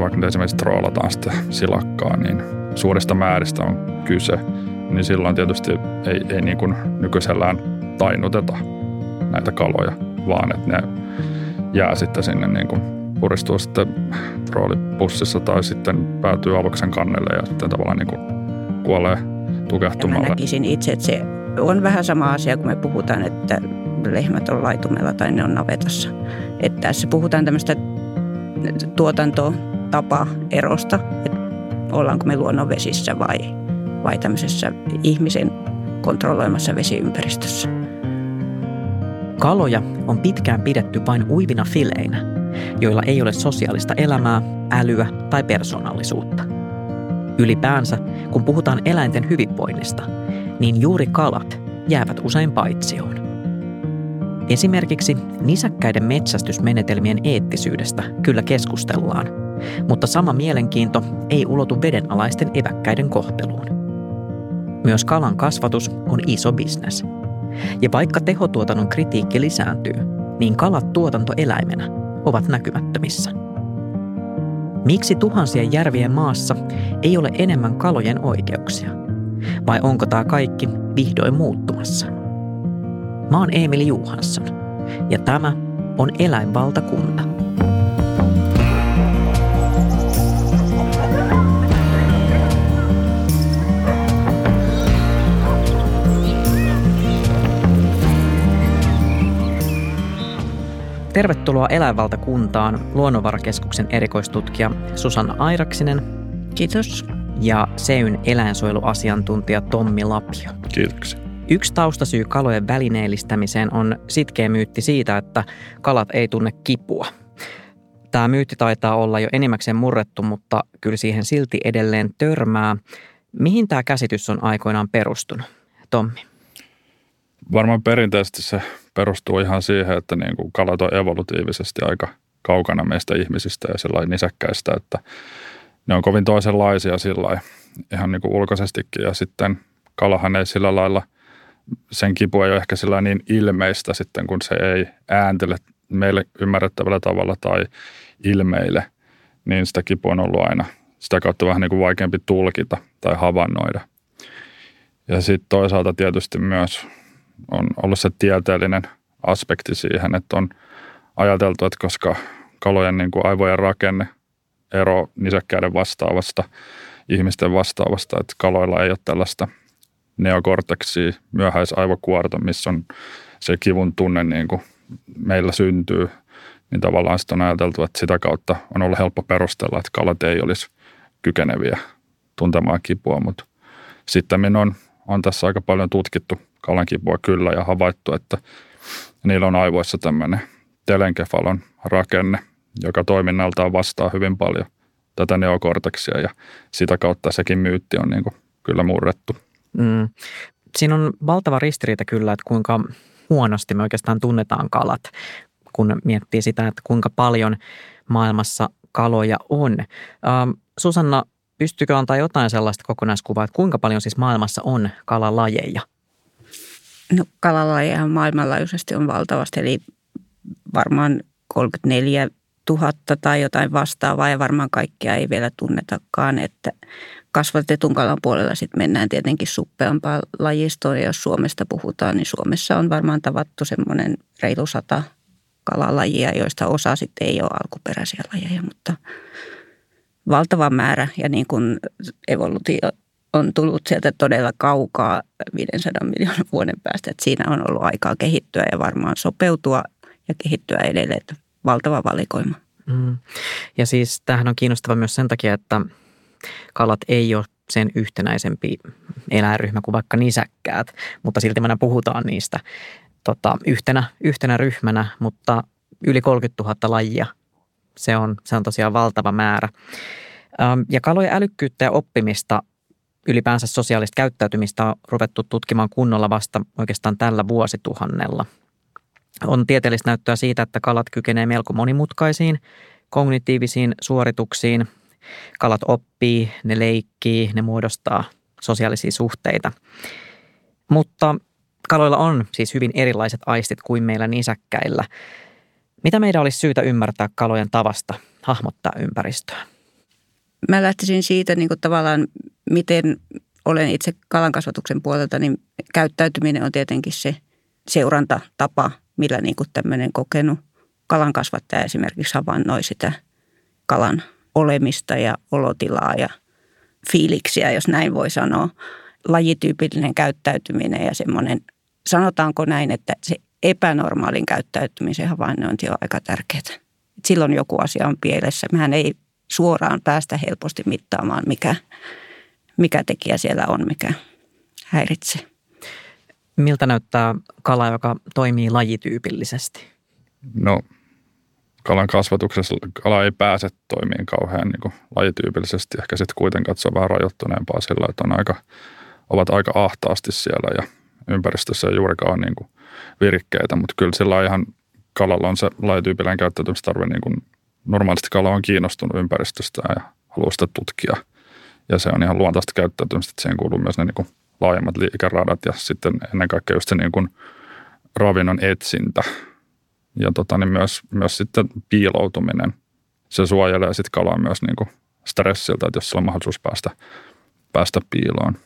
vaikka esimerkiksi troolataan sitä silakkaa, niin suurista määristä on kyse, niin silloin tietysti ei, ei niin kuin nykyisellään tainuteta näitä kaloja, vaan että ne jää sitten sinne niin kuin puristuu sitten troolipussissa tai sitten päätyy aluksen kannelle ja sitten tavallaan niin kuin kuolee tukehtumalla. Ja mä näkisin itse, että se on vähän sama asia, kun me puhutaan, että lehmät on laitumella tai ne on navetassa. Että tässä puhutaan tämmöistä tuotantotapa-erosta, että ollaanko me luonnonvesissä vai, vai tämmöisessä ihmisen kontrolloimassa vesiympäristössä. Kaloja on pitkään pidetty vain uivina fileinä, joilla ei ole sosiaalista elämää, älyä tai persoonallisuutta. Ylipäänsä, kun puhutaan eläinten hyvinvoinnista, niin juuri kalat jäävät usein paitsioon. Esimerkiksi nisäkkäiden metsästysmenetelmien eettisyydestä kyllä keskustellaan, mutta sama mielenkiinto ei ulotu vedenalaisten eväkkäiden kohteluun. Myös kalan kasvatus on iso bisnes. Ja vaikka tehotuotannon kritiikki lisääntyy, niin kalat tuotantoeläimenä ovat näkymättömissä. Miksi tuhansien järvien maassa ei ole enemmän kalojen oikeuksia? Vai onko tämä kaikki vihdoin muuttumassa? Mä oon Emili Juhansson ja tämä on Eläinvaltakunta. Tervetuloa Eläinvaltakuntaan Luonnonvarakeskuksen erikoistutkija Susanna Airaksinen. Kiitos. Ja Seyn eläinsuojeluasiantuntija Tommi Lapio. Kiitoksia. Yksi taustasyy kalojen välineellistämiseen on sitkeä myytti siitä, että kalat ei tunne kipua. Tämä myytti taitaa olla jo enimmäkseen murrettu, mutta kyllä siihen silti edelleen törmää. Mihin tämä käsitys on aikoinaan perustunut? Tommi. Varmaan perinteisesti se perustuu ihan siihen, että niin kuin kalat on evolutiivisesti aika kaukana meistä ihmisistä ja sellainen nisäkkäistä, että ne on kovin toisenlaisia sillä ihan niin kuin ulkoisestikin ja sitten kalahan ei sillä lailla – sen kipu ei ole ehkä sillä niin ilmeistä sitten, kun se ei ääntele meille ymmärrettävällä tavalla tai ilmeille, niin sitä kipua on ollut aina sitä kautta vähän niin kuin vaikeampi tulkita tai havainnoida. Ja sitten toisaalta tietysti myös on ollut se tieteellinen aspekti siihen, että on ajateltu, että koska kalojen niin kuin aivojen rakenne ero nisäkkäiden vastaavasta, ihmisten vastaavasta, että kaloilla ei ole tällaista – neokorteksia, myöhäisaivokuorta, missä on se kivun tunne niin kuin meillä syntyy, niin tavallaan sitten on ajateltu, että sitä kautta on ollut helppo perustella, että kalat ei olisi kykeneviä tuntemaan kipua, mutta sitten on, on tässä aika paljon tutkittu kalan kipua kyllä ja havaittu, että niillä on aivoissa tämmöinen telenkefalon rakenne, joka toiminnaltaan vastaa hyvin paljon tätä neokorteksia ja sitä kautta sekin myytti on niin kuin kyllä murrettu. Mm. Siinä on valtava ristiriita kyllä, että kuinka huonosti me oikeastaan tunnetaan kalat, kun miettii sitä, että kuinka paljon maailmassa kaloja on. Ähm, Susanna, pystyykö antaa jotain sellaista kokonaiskuvaa, että kuinka paljon siis maailmassa on kalalajeja? No kalalajeja maailmanlaajuisesti on valtavasti, eli varmaan 34 000 tai jotain vastaavaa ja varmaan kaikkia ei vielä tunnetakaan, että kasvatetun kalan puolella sitten mennään tietenkin suppeampaan lajistoon ja jos Suomesta puhutaan, niin Suomessa on varmaan tavattu semmoinen reilu sata kalalajia, joista osa sitten ei ole alkuperäisiä lajeja, mutta valtava määrä ja niin kuin evolutio on tullut sieltä todella kaukaa 500 miljoonan vuoden päästä, että siinä on ollut aikaa kehittyä ja varmaan sopeutua ja kehittyä edelleen, että valtava valikoima. Mm. Ja siis tämähän on kiinnostava myös sen takia, että kalat ei ole sen yhtenäisempi eläinryhmä kuin vaikka nisäkkäät, mutta silti me puhutaan niistä tota, yhtenä, yhtenä ryhmänä, mutta yli 30 000 lajia, se on, se on tosiaan valtava määrä. Ja kalojen älykkyyttä ja oppimista, ylipäänsä sosiaalista käyttäytymistä on ruvettu tutkimaan kunnolla vasta oikeastaan tällä vuosituhannella. On tieteellistä näyttöä siitä, että kalat kykenee melko monimutkaisiin kognitiivisiin suorituksiin – Kalat oppii, ne leikkii, ne muodostaa sosiaalisia suhteita. Mutta kaloilla on siis hyvin erilaiset aistit kuin meillä nisäkkäillä. Mitä meidän olisi syytä ymmärtää kalojen tavasta hahmottaa ympäristöä? Mä lähtisin siitä niin kuin tavallaan, miten olen itse kalankasvatuksen puolelta, niin käyttäytyminen on tietenkin se seurantatapa, millä niin kuin tämmöinen kokenut kalankasvattaja esimerkiksi havainnoi sitä kalan olemista ja olotilaa ja fiiliksiä, jos näin voi sanoa. Lajityypillinen käyttäytyminen ja semmoinen, sanotaanko näin, että se epänormaalin käyttäytymisen havainnointi on aika tärkeää. Silloin joku asia on pielessä. Mehän ei suoraan päästä helposti mittaamaan, mikä, mikä tekijä siellä on, mikä häiritsee. Miltä näyttää kala, joka toimii lajityypillisesti? No kalan kasvatuksessa kala ei pääse toimiin kauhean niin kuin lajityypillisesti. Ehkä sitten kuitenkin se on vähän rajoittuneempaa sillä, että on aika, ovat aika ahtaasti siellä ja ympäristössä ei juurikaan niin kuin virkkeitä, mutta kyllä sillä ihan kalalla on se lajityypillinen käyttäytymistarve niin kuin normaalisti kala on kiinnostunut ympäristöstä ja haluaa sitä tutkia. Ja se on ihan luontaista käyttäytymistä, että siihen kuuluu myös ne niin kuin laajemmat liikeradat ja sitten ennen kaikkea just se niin kuin ravinnon etsintä ja tota, niin myös, myös sitten piiloutuminen. Se suojelee sitten kalaa myös niin kuin stressiltä, että jos sillä on mahdollisuus päästä, päästä piiloon.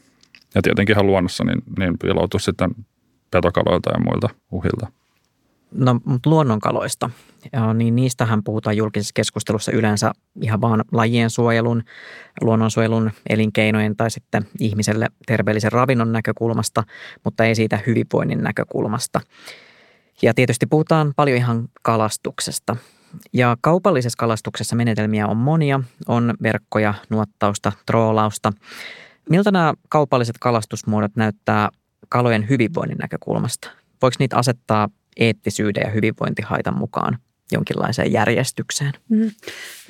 Ja tietenkin ihan luonnossa niin, niin piiloutuu sitten petokaloilta ja muilta uhilta. No, mutta luonnonkaloista, niin niistähän puhutaan julkisessa keskustelussa yleensä ihan vaan lajien suojelun, luonnonsuojelun, elinkeinojen tai sitten ihmiselle terveellisen ravinnon näkökulmasta, mutta ei siitä hyvinvoinnin näkökulmasta. Ja tietysti puhutaan paljon ihan kalastuksesta. Ja kaupallisessa kalastuksessa menetelmiä on monia. On verkkoja, nuottausta, troolausta. Miltä nämä kaupalliset kalastusmuodot näyttää kalojen hyvinvoinnin näkökulmasta? Voiko niitä asettaa eettisyyden ja hyvinvointihaitan mukaan jonkinlaiseen järjestykseen? Mm.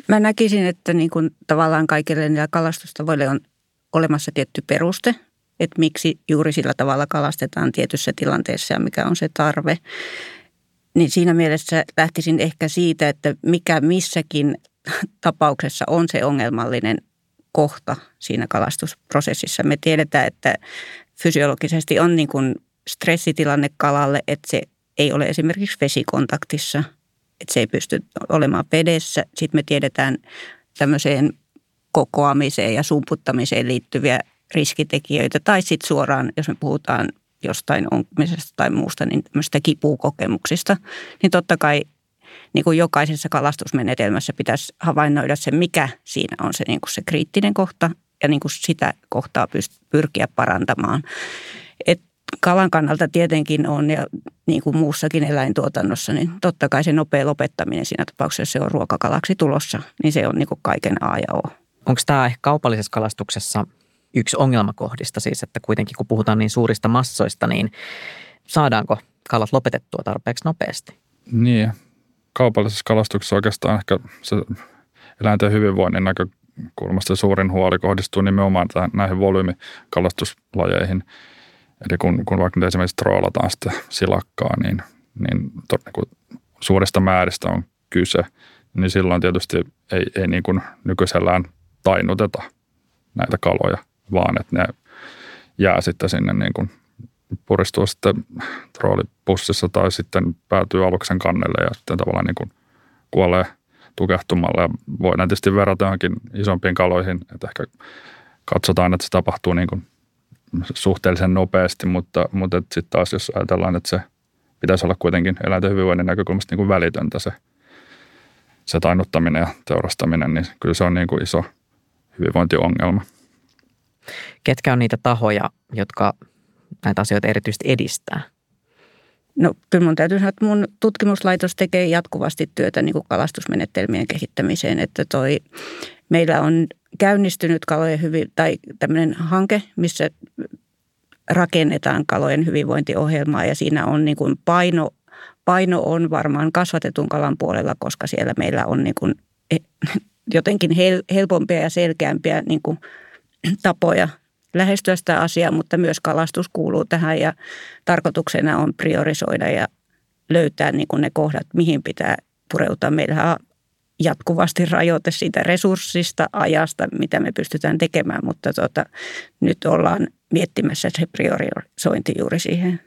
Mä näkisin, että niin kuin tavallaan kaikille niillä kalastustavoille on olemassa tietty peruste, että miksi juuri sillä tavalla kalastetaan tietyssä tilanteessa ja mikä on se tarve. Niin siinä mielessä lähtisin ehkä siitä, että mikä missäkin tapauksessa on se ongelmallinen kohta siinä kalastusprosessissa. Me tiedetään, että fysiologisesti on niin kuin stressitilanne kalalle, että se ei ole esimerkiksi vesikontaktissa, että se ei pysty olemaan vedessä. Sitten me tiedetään tämmöiseen kokoamiseen ja sumputtamiseen liittyviä riskitekijöitä. Tai sitten suoraan, jos me puhutaan jostain onkimisesta tai muusta, niin tämmöistä kipukokemuksista. Niin totta kai niin kuin jokaisessa kalastusmenetelmässä pitäisi havainnoida se, mikä siinä on se, niin kuin se kriittinen kohta ja niin kuin sitä kohtaa pyrkiä parantamaan. Et kalan kannalta tietenkin on ja niin kuin muussakin eläintuotannossa, niin totta kai se nopea lopettaminen siinä tapauksessa, jos se on ruokakalaksi tulossa, niin se on niin kuin kaiken A ja O. Onko tämä ehkä kaupallisessa kalastuksessa yksi ongelmakohdista siis, että kuitenkin kun puhutaan niin suurista massoista, niin saadaanko kalat lopetettua tarpeeksi nopeasti? Niin, kaupallisessa kalastuksessa oikeastaan ehkä se eläinten hyvinvoinnin näkökulmasta suurin huoli kohdistuu nimenomaan tähän, näihin volyymikalastuslajeihin. Eli kun, kun vaikka nyt esimerkiksi troolataan sitä silakkaa, niin, niin, to, niin kuin suurista määristä on kyse, niin silloin tietysti ei, ei niin kuin nykyisellään tainuteta näitä kaloja, vaan että ne jää sitten sinne niin kuin puristuu sitten troolipussissa tai sitten päätyy aluksen kannelle ja sitten tavallaan niin kuin kuolee tukehtumalla. Ja voidaan tietysti verrata johonkin isompiin kaloihin, että ehkä katsotaan, että se tapahtuu niin kuin suhteellisen nopeasti, mutta, mutta sitten taas jos ajatellaan, että se pitäisi olla kuitenkin eläinten hyvinvoinnin näkökulmasta niin kuin välitöntä se, se tainnuttaminen ja teurastaminen, niin kyllä se on niin kuin iso hyvinvointiongelma. Ketkä on niitä tahoja, jotka näitä asioita erityisesti edistää? No kyllä mun täytyy sanoa, että mun tutkimuslaitos tekee jatkuvasti työtä niin kuin kalastusmenetelmien kehittämiseen, että toi, meillä on käynnistynyt kalojen hyvin, tai tämmöinen hanke, missä rakennetaan kalojen hyvinvointiohjelmaa ja siinä on niin kuin paino, paino on varmaan kasvatetun kalan puolella, koska siellä meillä on niin kuin jotenkin helpompia ja selkeämpiä niin kuin tapoja lähestyä sitä asiaa, mutta myös kalastus kuuluu tähän ja tarkoituksena on priorisoida ja löytää niin kuin ne kohdat, mihin pitää pureutua. Meillä on jatkuvasti rajoite siitä resurssista, ajasta, mitä me pystytään tekemään, mutta tota, nyt ollaan miettimässä se priorisointi juuri siihen,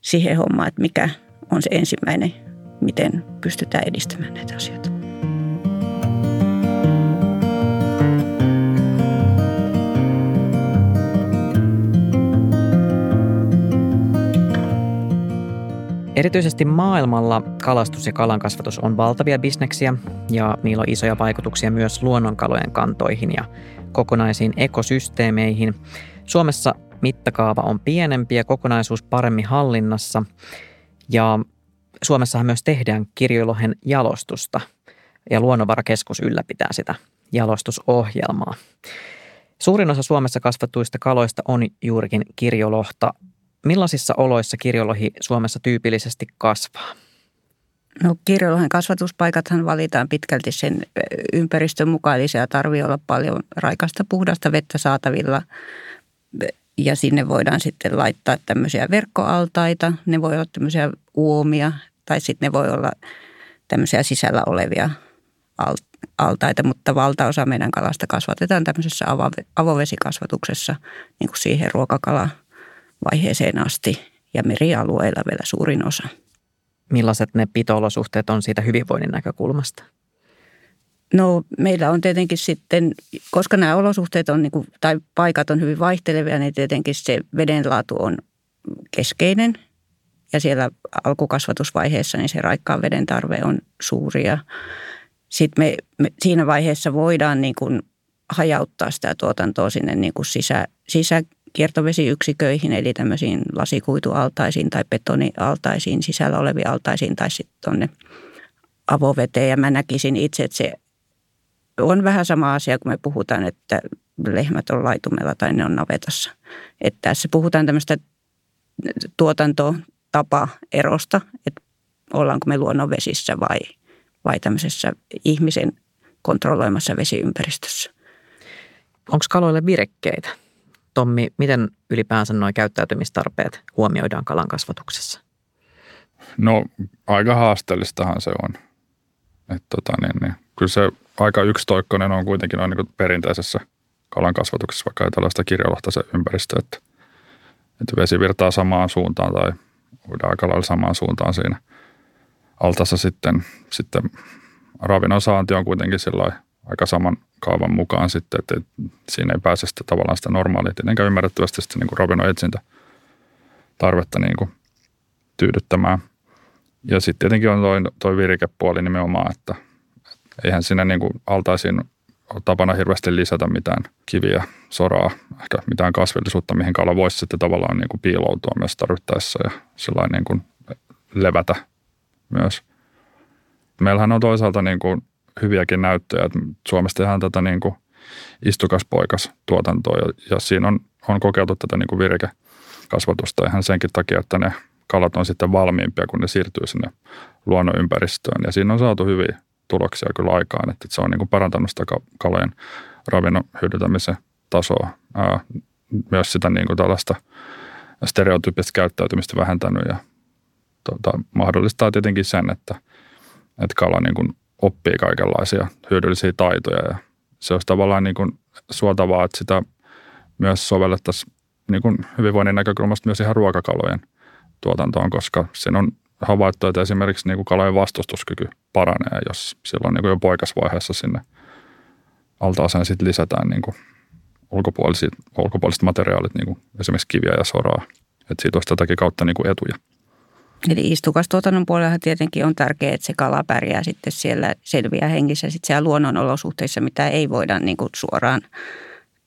siihen hommaan, että mikä on se ensimmäinen, miten pystytään edistämään näitä asioita. Erityisesti maailmalla kalastus ja kalankasvatus on valtavia bisneksiä ja niillä on isoja vaikutuksia myös luonnonkalojen kantoihin ja kokonaisiin ekosysteemeihin. Suomessa mittakaava on pienempi ja kokonaisuus paremmin hallinnassa ja Suomessahan myös tehdään kirjolohen jalostusta ja Luonnonvarakeskus ylläpitää sitä jalostusohjelmaa. Suurin osa Suomessa kasvattuista kaloista on juurikin kirjolohta. Millaisissa oloissa kirjolohi Suomessa tyypillisesti kasvaa? No kirjolohen kasvatuspaikathan valitaan pitkälti sen ympäristön mukaan, eli siellä tarvii olla paljon raikasta puhdasta vettä saatavilla ja sinne voidaan sitten laittaa tämmöisiä verkkoaltaita. Ne voi olla tämmöisiä uomia tai sitten ne voi olla tämmöisiä sisällä olevia altaita, mutta valtaosa meidän kalasta kasvatetaan tämmöisessä avovesikasvatuksessa niin kuin siihen ruokakalavaiheeseen asti ja merialueilla vielä suurin osa. Millaiset ne pitoolosuhteet on siitä hyvinvoinnin näkökulmasta? No meillä on tietenkin sitten, koska nämä olosuhteet on, niin kuin, tai paikat on hyvin vaihtelevia, niin tietenkin se vedenlaatu on keskeinen. Ja siellä alkukasvatusvaiheessa niin se raikkaan veden tarve on suuri. Ja sitten me, me siinä vaiheessa voidaan niin kuin hajauttaa sitä tuotantoa sinne niin kuin sisä, sisäkiertovesiyksiköihin, eli tämmöisiin lasikuitualtaisiin tai betonialtaisiin, sisällä oleviin altaisiin tai sitten tuonne avoveteen. Ja mä näkisin itse, että se on vähän sama asia, kun me puhutaan, että lehmät on laitumella tai ne on navetassa. Että tässä puhutaan tämmöistä tuotantotapa-erosta, että ollaanko me luonnonvesissä vai, vai tämmöisessä ihmisen kontrolloimassa vesiympäristössä. Onko kaloille virekkeitä? Tommi, miten ylipäänsä nuo käyttäytymistarpeet huomioidaan kalan kasvatuksessa? No aika haasteellistahan se on. että tota, niin, niin, kyllä se aika yksitoikkoinen on kuitenkin on niin perinteisessä kalan kasvatuksessa, vaikka ei tällaista kirjolohtaisen ympäristöä, että, että vesi virtaa samaan suuntaan tai uidaan aika lailla samaan suuntaan siinä altassa sitten, sitten ravinnon saanti on kuitenkin aika saman kaavan mukaan sitten, että siinä ei pääse sitä tavallaan sitä normaalia, tietenkään ymmärrettävästi sitä niin ravinnon etsintä tarvetta niin kuin tyydyttämään. Ja sitten tietenkin on toi, toi virikepuoli nimenomaan, että eihän siinä niin kuin altaisiin ole tapana hirveästi lisätä mitään kiviä, soraa, ehkä mitään kasvillisuutta, mihin kala voisi sitten tavallaan niin kuin piiloutua myös tarvittaessa ja sellainen niin kuin levätä myös. Meillähän on toisaalta niin kuin hyviäkin näyttöjä, Suomessa tehdään tätä niin kuin istukaspoikas tuotantoa ja, ja siinä on, on kokeiltu tätä niin kuin virikekasvatusta ihan senkin takia, että ne kalat on sitten valmiimpia, kun ne siirtyy sinne luonnonympäristöön ja siinä on saatu hyviä tuloksia kyllä aikaan, että se on niin kuin parantanut sitä kalojen ravinnon hyödyntämisen tasoa. Ää, myös sitä niin kuin tällaista stereotyyppistä käyttäytymistä vähentänyt ja tota, mahdollistaa tietenkin sen, että, että kala niin kuin oppii kaikenlaisia hyödyllisiä taitoja ja se olisi tavallaan niin kuin suotavaa, että sitä myös sovellettaisiin niin kuin hyvinvoinnin näkökulmasta myös ihan ruokakalojen tuotantoon, koska siinä on havaittu, että esimerkiksi niin kuin kalojen vastustuskyky paranee, jos silloin niin kuin jo poikasvaiheessa sinne altaaseen sitten lisätään niin kuin ulkopuoliset, ulkopuoliset materiaalit, niin kuin esimerkiksi kiviä ja soraa. Että siitä olisi tätäkin kautta niin kuin etuja. Eli istukastuotannon puolella tietenkin on tärkeää, että se kala pärjää sitten siellä selviä hengissä sitten siellä luonnonolosuhteissa, mitä ei voida niin kuin suoraan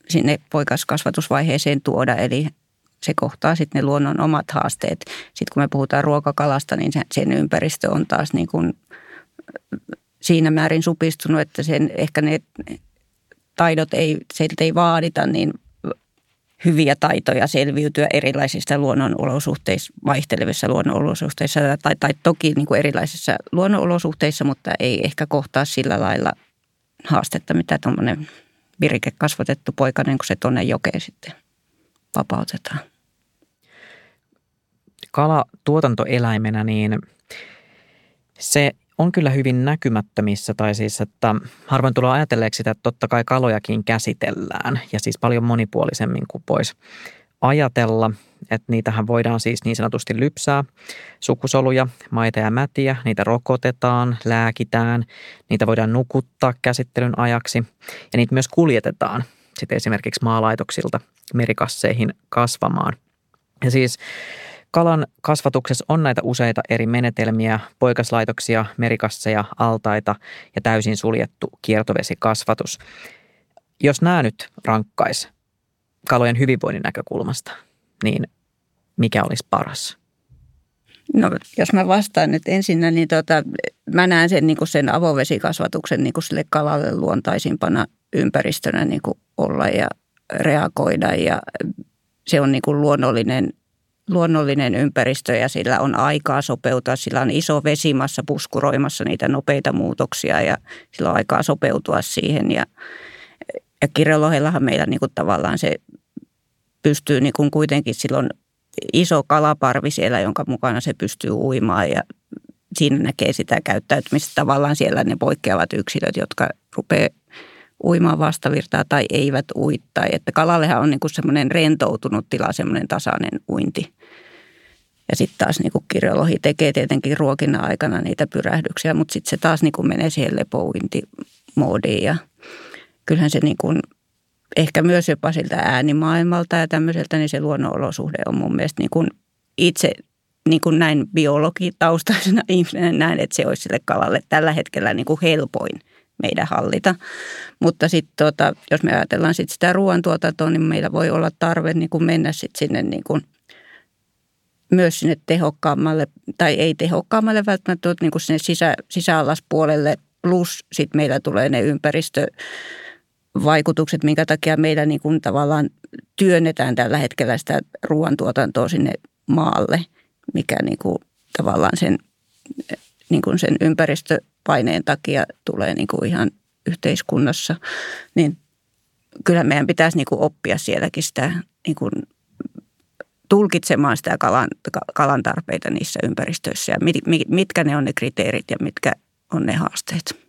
sinne poikaskasvatusvaiheeseen tuoda. Eli se kohtaa sitten ne luonnon omat haasteet. Sitten kun me puhutaan ruokakalasta, niin sen ympäristö on taas niin kuin siinä määrin supistunut, että sen, ehkä ne taidot ei, ei vaadita niin hyviä taitoja selviytyä erilaisista luonnonolosuhteissa, vaihtelevissa luonnonolosuhteissa tai, tai toki niin kuin erilaisissa luonnonolosuhteissa, mutta ei ehkä kohtaa sillä lailla haastetta, mitä tuommoinen virikekasvatettu poikainen, kun se tuonne jokeen sitten vapautetaan. Kala tuotantoeläimenä, niin se on kyllä hyvin näkymättömissä, tai siis, että harvoin tulee ajatelleeksi sitä, että totta kai kalojakin käsitellään, ja siis paljon monipuolisemmin kuin pois ajatella, että niitähän voidaan siis niin sanotusti lypsää, sukusoluja, maita ja mätiä, niitä rokotetaan, lääkitään, niitä voidaan nukuttaa käsittelyn ajaksi, ja niitä myös kuljetetaan sitten esimerkiksi maalaitoksilta merikasseihin kasvamaan. Ja siis Kalan kasvatuksessa on näitä useita eri menetelmiä, poikaslaitoksia, merikasseja, altaita ja täysin suljettu kiertovesikasvatus. Jos nämä nyt rankkais kalojen hyvinvoinnin näkökulmasta, niin mikä olisi paras? No jos mä vastaan nyt ensinnä, niin tota, mä näen sen, niin kuin sen avovesikasvatuksen niin kuin sille kalalle luontaisimpana ympäristönä niin kuin olla ja reagoida ja se on niin kuin luonnollinen, luonnollinen ympäristö ja sillä on aikaa sopeutua. Sillä on iso vesimassa puskuroimassa niitä nopeita muutoksia ja sillä on aikaa sopeutua siihen ja, ja kirjolohellahan meillä niin kuin tavallaan se pystyy niin kuin kuitenkin silloin iso kalaparvi siellä, jonka mukana se pystyy uimaan ja siinä näkee sitä käyttäytymistä. Tavallaan siellä ne poikkeavat yksilöt, jotka rupeaa uimaan vastavirtaa tai eivät ui. Tai että kalallehan on niin semmoinen rentoutunut tila, semmoinen tasainen uinti. Ja sitten taas niin kirjolohi tekee tietenkin ruokinnan aikana niitä pyrähdyksiä, mutta sitten se taas niin menee siihen lepouintimoodiin. Ja kyllähän se niin kuin, ehkä myös jopa siltä äänimaailmalta ja tämmöiseltä, niin se luonnonolosuhde on mun mielestä niin kuin itse niin kuin näin biologitaustaisena ihmisenä näin, että se olisi sille kalalle tällä hetkellä niin kuin helpoin meidän hallita. Mutta sitten tota, jos me ajatellaan sit sitä ruoantuotantoa, niin meillä voi olla tarve niin kuin mennä sit sinne niin kuin myös sinne tehokkaammalle, tai ei tehokkaammalle välttämättä, niin kuin sinne sisä, sisäalaspuolelle, plus sitten meillä tulee ne ympäristövaikutukset, minkä takia meillä niin kuin tavallaan työnnetään tällä hetkellä sitä ruoantuotantoa sinne maalle, mikä niin kuin tavallaan sen, niin kuin sen ympäristö paineen takia tulee niin kuin ihan yhteiskunnassa, niin kyllä meidän pitäisi niin kuin oppia sielläkin sitä niin kuin tulkitsemaan sitä kalan, kalan tarpeita niissä ympäristöissä ja mitkä ne on ne kriteerit ja mitkä on ne haasteet.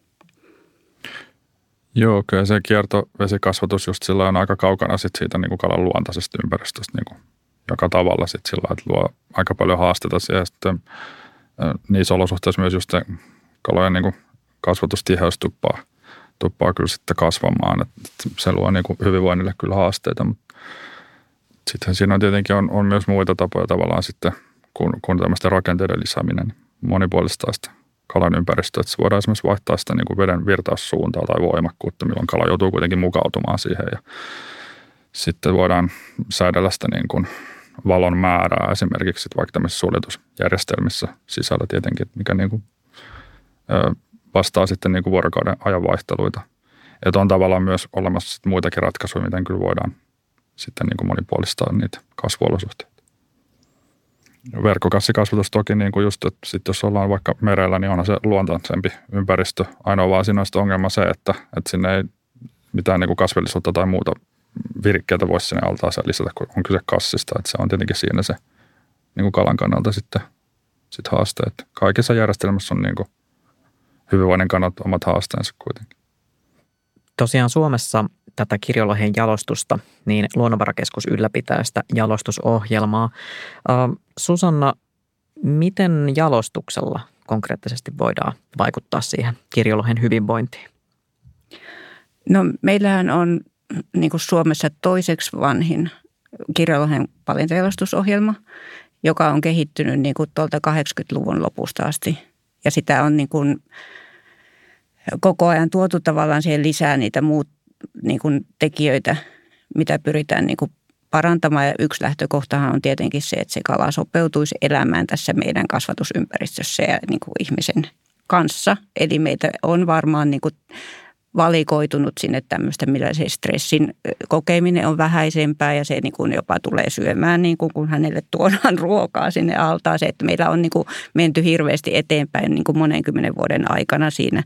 Joo, kyllä se kiertovesikasvatus just sillä on aika kaukana sit siitä niin kuin kalan luontaisesta ympäristöstä niin kuin joka tavalla sit sillä että luo aika paljon haasteita siihen. Sitten, niissä olosuhteissa myös just se kalojen niin kuin kasvatustiheys tuppaa, tuppaa kyllä sitten kasvamaan. Että se luo niin kuin hyvinvoinnille kyllä haasteita, mutta sitten siinä on tietenkin on, on myös muita tapoja tavallaan sitten kuin, kuin tämmöisten rakenteiden lisääminen monipuolistaa sitä kalan ympäristöä. Että se voidaan esimerkiksi vaihtaa sitä niin kuin veden virtaussuuntaa tai voimakkuutta, milloin kala joutuu kuitenkin mukautumaan siihen ja sitten voidaan säädellä sitä niin kuin valon määrää esimerkiksi vaikka tämmöisissä suljetusjärjestelmissä sisällä tietenkin, mikä niin kuin, vastaa sitten niin kuin vuorokauden ajanvaihteluita. Että on tavallaan myös olemassa muitakin ratkaisuja, miten kyllä voidaan sitten niin kuin monipuolistaa niitä kasvuolosuhteita. Verkkokassikasvatus toki, niin kuin just, että sit jos ollaan vaikka merellä, niin onhan se luontaisempi ympäristö. Ainoa vaan siinä on ongelma se, että, että sinne ei mitään niin kuin kasvillisuutta tai muuta virkkeitä voisi sinne altaaseen lisätä, kun on kyse kassista. Että se on tietenkin siinä se niin kuin kalan kannalta sitten sit haaste. Että kaikissa järjestelmässä on niin kuin hyvinvoinnin kannalta omat haasteensa kuitenkin. Tosiaan Suomessa tätä kirjolohen jalostusta, niin Luonnonvarakeskus ylläpitää sitä jalostusohjelmaa. Susanna, miten jalostuksella konkreettisesti voidaan vaikuttaa siihen kirjolohen hyvinvointiin? No meillähän on niin kuin Suomessa toiseksi vanhin kirjolohen palintajalostusohjelma, joka on kehittynyt niin kuin tuolta 80-luvun lopusta asti. Ja sitä on niin kuin koko ajan tuotu tavallaan siihen lisää niitä muut niin kuin tekijöitä, mitä pyritään niin kuin parantamaan. Ja yksi lähtökohtahan on tietenkin se, että se kala sopeutuisi elämään tässä meidän kasvatusympäristössä ja niin kuin ihmisen kanssa. Eli meitä on varmaan niin kuin valikoitunut sinne tämmöistä, millä se stressin kokeminen on vähäisempää ja se niin kuin jopa tulee syömään, niin kuin kun hänelle tuodaan ruokaa sinne altaan. Se, että meillä on niin kuin menty hirveästi eteenpäin niin kuin monen kymmenen vuoden aikana siinä.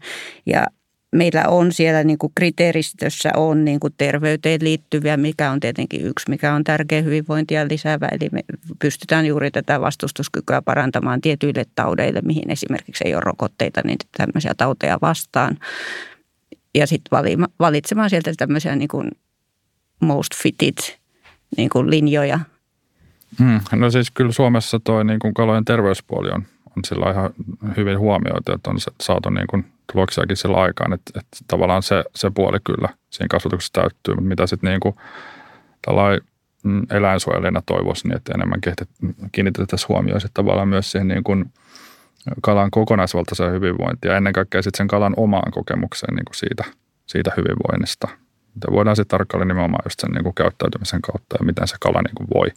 Ja meillä on siellä niin kuin kriteeristössä on niin kuin terveyteen liittyviä, mikä on tietenkin yksi, mikä on tärkeä hyvinvointia lisäävä. Eli me pystytään juuri tätä vastustuskykyä parantamaan tietyille taudeille, mihin esimerkiksi ei ole rokotteita, niin tämmöisiä tauteja vastaan ja sitten valitsemaan sieltä tämmöisiä niin kuin most fitit niin kuin linjoja. Hmm. No siis kyllä Suomessa toi niin kuin kalojen terveyspuoli on, on sillä ihan hyvin huomioitu, että on saatu niin kuin tuloksiakin sillä aikaan, että, että tavallaan se, se puoli kyllä siinä kasvatuksessa täyttyy, mutta mitä sitten niin kuin mm, eläinsuojelijana toivoisin, että enemmän kiinnitettäisiin huomioon sitten tavallaan myös siihen niin kuin kalan kokonaisvaltaiseen hyvinvointiin ja ennen kaikkea sitten sen kalan omaan kokemukseen niin kuin siitä, siitä hyvinvoinnista. Mitä voidaan sitten tarkkailla nimenomaan just sen niin kuin käyttäytymisen kautta ja miten se kala niin kuin voi.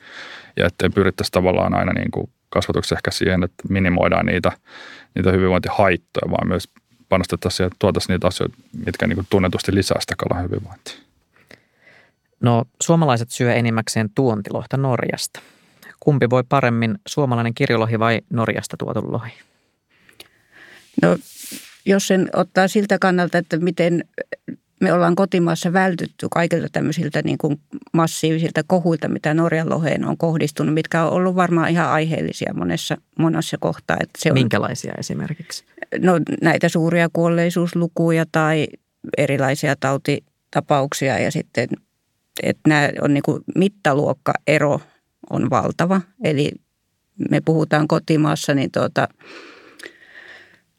Ja ettei pyrittäisi tavallaan aina niin kuin kasvatuksessa ehkä siihen, että minimoidaan niitä, niitä hyvinvointihaittoja, vaan myös panostettaisiin että tuotaisiin niitä asioita, mitkä niin kuin tunnetusti lisää sitä kalan hyvinvointia. No, suomalaiset syö enimmäkseen tuontilohta Norjasta. Kumpi voi paremmin, suomalainen kirjolohi vai Norjasta tuotu lohi? No, jos sen ottaa siltä kannalta, että miten me ollaan kotimaassa vältytty kaikilta tämmöisiltä niin kuin massiivisilta kohuilta, mitä Norjan loheen on kohdistunut, mitkä on ollut varmaan ihan aiheellisia monessa, monessa kohtaa. Että se on, Minkälaisia esimerkiksi? No näitä suuria kuolleisuuslukuja tai erilaisia tautitapauksia ja sitten, että nämä on niin kuin mittaluokkaero on valtava. Eli me puhutaan kotimaassa, niin tuota,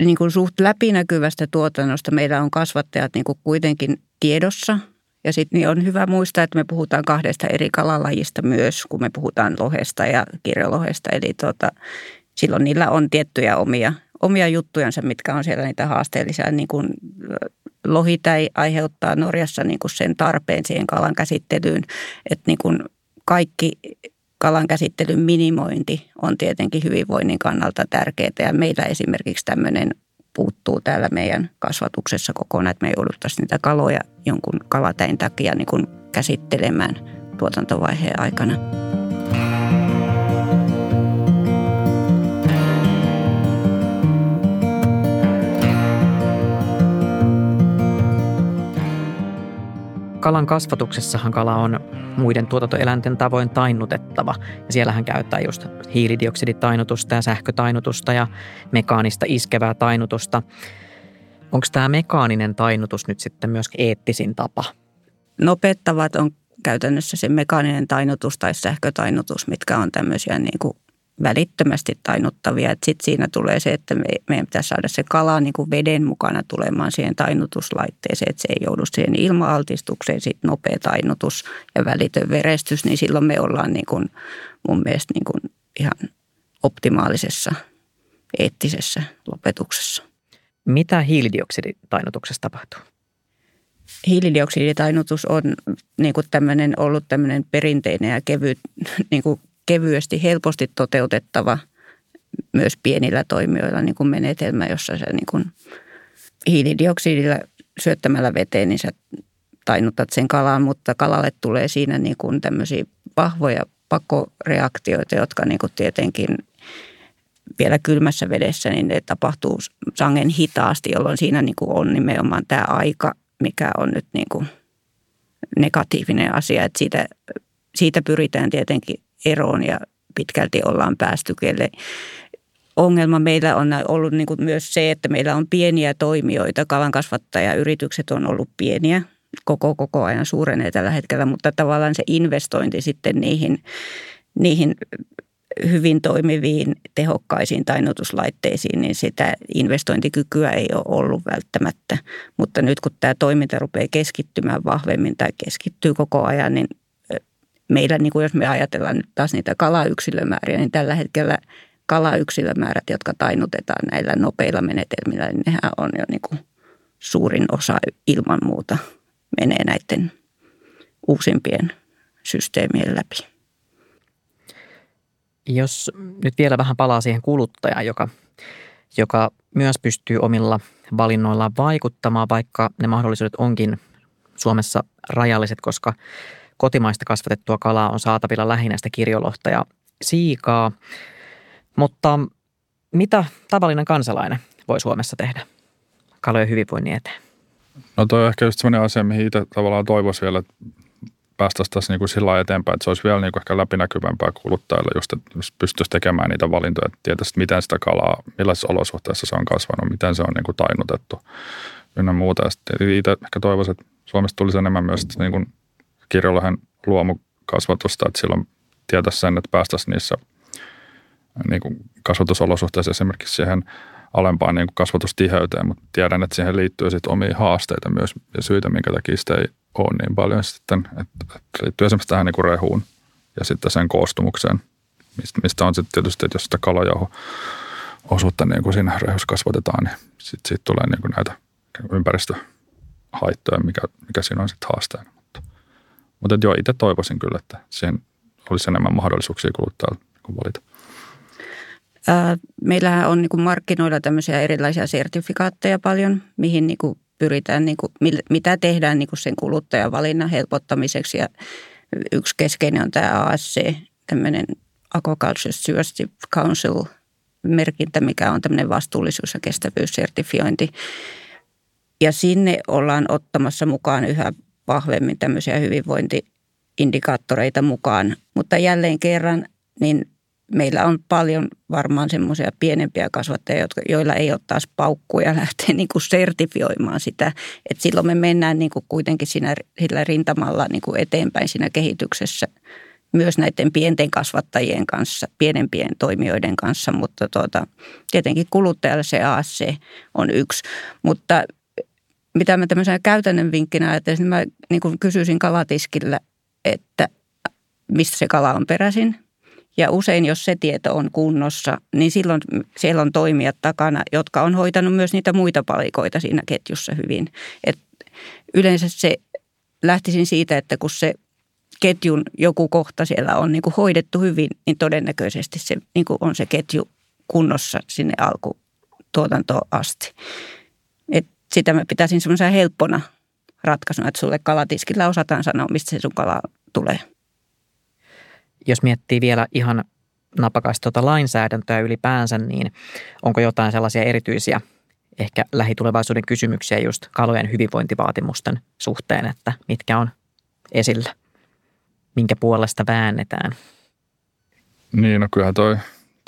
niin kuin suht läpinäkyvästä tuotannosta meillä on kasvattajat niin kuin kuitenkin tiedossa. Ja sitten niin on hyvä muistaa, että me puhutaan kahdesta eri kalalajista myös, kun me puhutaan lohesta ja kirjolohesta. Eli tuota, silloin niillä on tiettyjä omia, omia juttujansa, mitkä on siellä niitä haasteellisia. Niin kuin lohitäi aiheuttaa Norjassa niin kuin sen tarpeen siihen kalan käsittelyyn, että niin kuin kaikki kalan käsittelyn minimointi on tietenkin hyvinvoinnin kannalta tärkeää ja meillä esimerkiksi tämmöinen puuttuu täällä meidän kasvatuksessa kokonaan, että me jouduttaisiin niitä kaloja jonkun kalatäin takia niin kuin käsittelemään tuotantovaiheen aikana. Kalan kasvatuksessahan kala on muiden tuotantoeläinten tavoin tainnutettava. Ja siellähän käyttää just hiilidioksiditainnutusta ja sähkötainnutusta ja mekaanista iskevää tainnutusta. Onko tämä mekaaninen tainnutus nyt sitten myös eettisin tapa? Nopettavat on käytännössä se mekaaninen tainnutus tai sähkötainnutus, mitkä on tämmöisiä niin kuin välittömästi tainnuttavia. Sitten siinä tulee se, että me, meidän pitäisi saada se kala niin kuin veden mukana tulemaan siihen tainnutuslaitteeseen, että se ei joudu siihen ilma-altistukseen, sitten nopea tainnutus ja välitön verestys, niin silloin me ollaan niin kuin, mun mielestä niin kuin ihan optimaalisessa eettisessä lopetuksessa. Mitä hiilidioksiditainnutuksessa tapahtuu? Hiilidioksiditainnutus on niin kuin tämmöinen, ollut tämmöinen perinteinen ja kevyt niin kuin kevyesti, helposti toteutettava myös pienillä toimijoilla niin kuin menetelmä, jossa se niin kuin hiilidioksidilla syöttämällä veteen, niin sä tainnutat sen kalan, mutta kalalle tulee siinä niin kuin tämmöisiä vahvoja pakoreaktioita, jotka niin kuin tietenkin vielä kylmässä vedessä, niin ne tapahtuu sangen hitaasti, jolloin siinä niin kuin on nimenomaan tämä aika, mikä on nyt niin kuin negatiivinen asia. Että siitä, siitä pyritään tietenkin eroon ja pitkälti ollaan päästy, kelle ongelma meillä on ollut niin kuin myös se, että meillä on pieniä toimijoita. Kalankasvattajayritykset on ollut pieniä, koko, koko ajan suurenee tällä hetkellä, mutta tavallaan se investointi sitten niihin, niihin hyvin toimiviin, tehokkaisiin tainnutuslaitteisiin, niin sitä investointikykyä ei ole ollut välttämättä. Mutta nyt kun tämä toiminta rupeaa keskittymään vahvemmin tai keskittyy koko ajan, niin meillä, niin kuin jos me ajatellaan nyt taas niitä kalayksilömääriä, niin tällä hetkellä kalayksilömäärät, jotka tainnutetaan näillä nopeilla menetelmillä, niin nehän on jo niin kuin suurin osa ilman muuta menee näiden uusimpien systeemien läpi. Jos nyt vielä vähän palaa siihen kuluttajaan, joka, joka myös pystyy omilla valinnoillaan vaikuttamaan, vaikka ne mahdollisuudet onkin Suomessa rajalliset, koska kotimaista kasvatettua kalaa on saatavilla lähinnä sitä kirjolohta ja siikaa. Mutta mitä tavallinen kansalainen voi Suomessa tehdä kalojen hyvinvoinnin eteen? No toi on ehkä just sellainen asia, mihin itse tavallaan toivoisi vielä, että päästäisiin tässä niin kuin sillä eteenpäin, että se olisi vielä niin kuin ehkä läpinäkyvämpää kuluttajille, just, että jos pystyisi tekemään niitä valintoja, että tietäisi, miten sitä kalaa, millaisissa olosuhteissa se on kasvanut, miten se on niin kuin tainnutettu ynnä muuta. Ja sitten itse ehkä toivoisin, että Suomesta tulisi enemmän myös niin kuin kirjolohen luomukasvatusta, että silloin tietäisi sen, että päästäisiin niissä niin kuin kasvatusolosuhteissa esimerkiksi siihen alempaan niin kuin kasvatustiheyteen, mutta tiedän, että siihen liittyy sitten omia haasteita myös ja syitä, minkä takia sitä ei ole niin paljon sitten, että, että liittyy esimerkiksi tähän niin kuin rehuun ja sitten sen koostumukseen, mistä, on sitten tietysti, että jos sitä kalajauho osuutta niin kuin siinä rehus kasvatetaan, niin sitten siitä tulee niin kuin näitä ympäristöhaittoja, mikä, mikä siinä on sitten haasteena. Mutta, joo, itse toivoisin kyllä, että siihen olisi enemmän mahdollisuuksia kuluttaa niin valita. Meillähän on niin markkinoilla tämmöisiä erilaisia sertifikaatteja paljon, mihin niin kuin pyritään, niin kuin, mitä tehdään niin kuin sen kuluttajavalinnan helpottamiseksi. Ja yksi keskeinen on tämä ASC, tämmöinen Aquaculture Stewardship Council merkintä, mikä on tämmöinen vastuullisuus- ja kestävyyssertifiointi. Ja sinne ollaan ottamassa mukaan yhä vahvemmin tämmöisiä hyvinvointiindikaattoreita mukaan. Mutta jälleen kerran, niin meillä on paljon varmaan semmoisia pienempiä kasvattajia, jotka, joilla ei ole taas paukkuja lähteä niin kuin sertifioimaan sitä. Et silloin me mennään niin kuin kuitenkin siinä, sillä rintamalla niin kuin eteenpäin siinä kehityksessä myös näiden pienten kasvattajien kanssa, pienempien toimijoiden kanssa, mutta tuota, tietenkin kuluttajalle se ASC on yksi. Mutta mitä mä tämmöisenä käytännön vinkkinä ajattelisin, niin mä niin kuin kysyisin kalatiskillä, että mistä se kala on peräisin – ja usein, jos se tieto on kunnossa, niin silloin siellä on toimijat takana, jotka on hoitanut myös niitä muita palikoita siinä ketjussa hyvin. Et yleensä se lähtisin siitä, että kun se ketjun joku kohta siellä on niin kuin hoidettu hyvin, niin todennäköisesti se niin kuin on se ketju kunnossa sinne alkutuotantoon asti. Sitä mä pitäisin semmoisena helppona ratkaisuna, että sulle kalatiskillä osataan sanoa, mistä se sun kala tulee jos miettii vielä ihan napakasti tuota lainsäädäntöä ylipäänsä, niin onko jotain sellaisia erityisiä ehkä lähitulevaisuuden kysymyksiä just kalojen hyvinvointivaatimusten suhteen, että mitkä on esillä? Minkä puolesta väännetään? Niin, no kyllähän toi,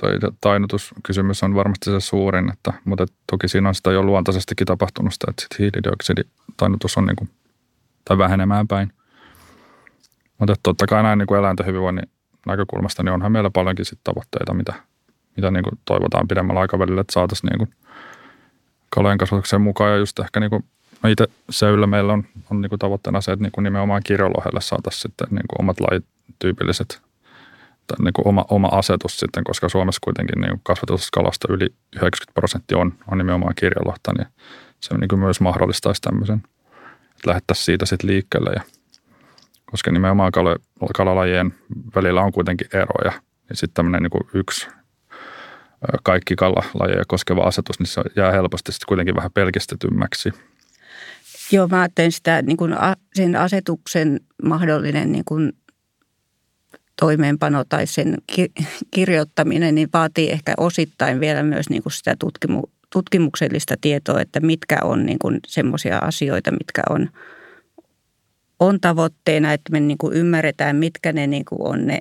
toi tainnutuskysymys on varmasti se suurin, että, mutta toki siinä on sitä jo luontaisestikin tapahtunut sitä, että sit hiilidioksiditainutus on niin kuin, tai vähenemään päin. Mutta totta kai näin niin kuin eläinten hyvinvoinnin näkökulmasta, niin onhan meillä paljonkin sit tavoitteita, mitä, mitä niin kuin toivotaan pidemmällä aikavälillä, että saataisiin niin kalojen kasvatukseen mukaan. Ja just ehkä niin kuin itse Seyllä meillä on, on niin kuin tavoitteena se, että niin kuin nimenomaan kirjolohelle saataisiin sitten niin kuin omat lajityypilliset niin kuin oma, oma asetus sitten, koska Suomessa kuitenkin niin kasvatuskalasta yli 90 prosenttia on, on nimenomaan kirjolohta, niin se niin kuin myös mahdollistaisi tämmöisen, että lähdettäisiin siitä sitten liikkeelle ja – koska nimenomaan kalalajien välillä on kuitenkin eroja. Ja sitten tämmöinen niin yksi kaikki kalalajeja koskeva asetus, niin se jää helposti sitten kuitenkin vähän pelkistetymmäksi. Joo, mä ajattelen sitä niin kuin sen asetuksen mahdollinen niin kuin toimeenpano tai sen kirjoittaminen niin vaatii ehkä osittain vielä myös niin kuin sitä tutkimu, tutkimuksellista tietoa, että mitkä on niin semmoisia asioita, mitkä on – on tavoitteena, että me niin kuin ymmärretään, mitkä ne niin kuin on ne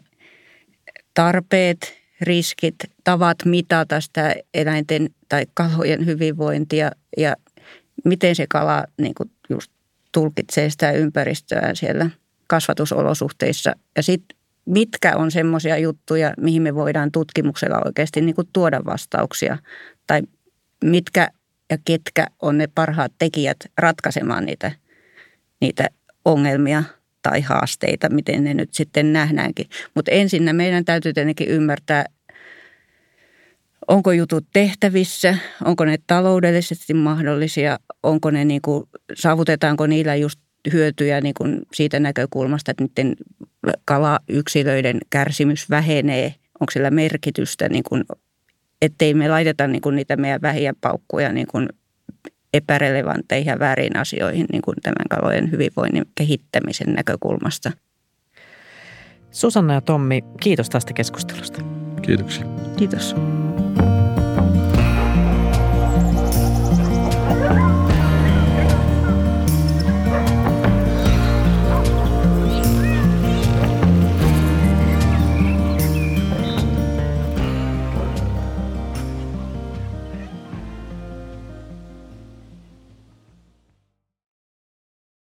tarpeet, riskit, tavat mitata sitä eläinten tai kalojen hyvinvointia ja miten se kala niin kuin just tulkitsee sitä ympäristöä siellä kasvatusolosuhteissa. Ja sitten mitkä on semmoisia juttuja, mihin me voidaan tutkimuksella oikeasti niin kuin tuoda vastauksia tai mitkä ja ketkä on ne parhaat tekijät ratkaisemaan niitä, niitä ongelmia tai haasteita, miten ne nyt sitten nähdäänkin. Mutta ensin meidän täytyy tietenkin ymmärtää, onko jutut tehtävissä, onko ne taloudellisesti mahdollisia, onko ne niin kuin, saavutetaanko niillä just hyötyjä niin kuin siitä näkökulmasta, että niiden kalayksilöiden kärsimys vähenee, onko sillä merkitystä, niin kuin, ettei me laiteta niin kuin niitä meidän vähiä paukkuja niin kuin epärelevanteihin ja väärin asioihin niin kuin tämän kalojen hyvinvoinnin kehittämisen näkökulmasta. Susanna ja Tommi, kiitos tästä keskustelusta. Kiitoksia. Kiitos.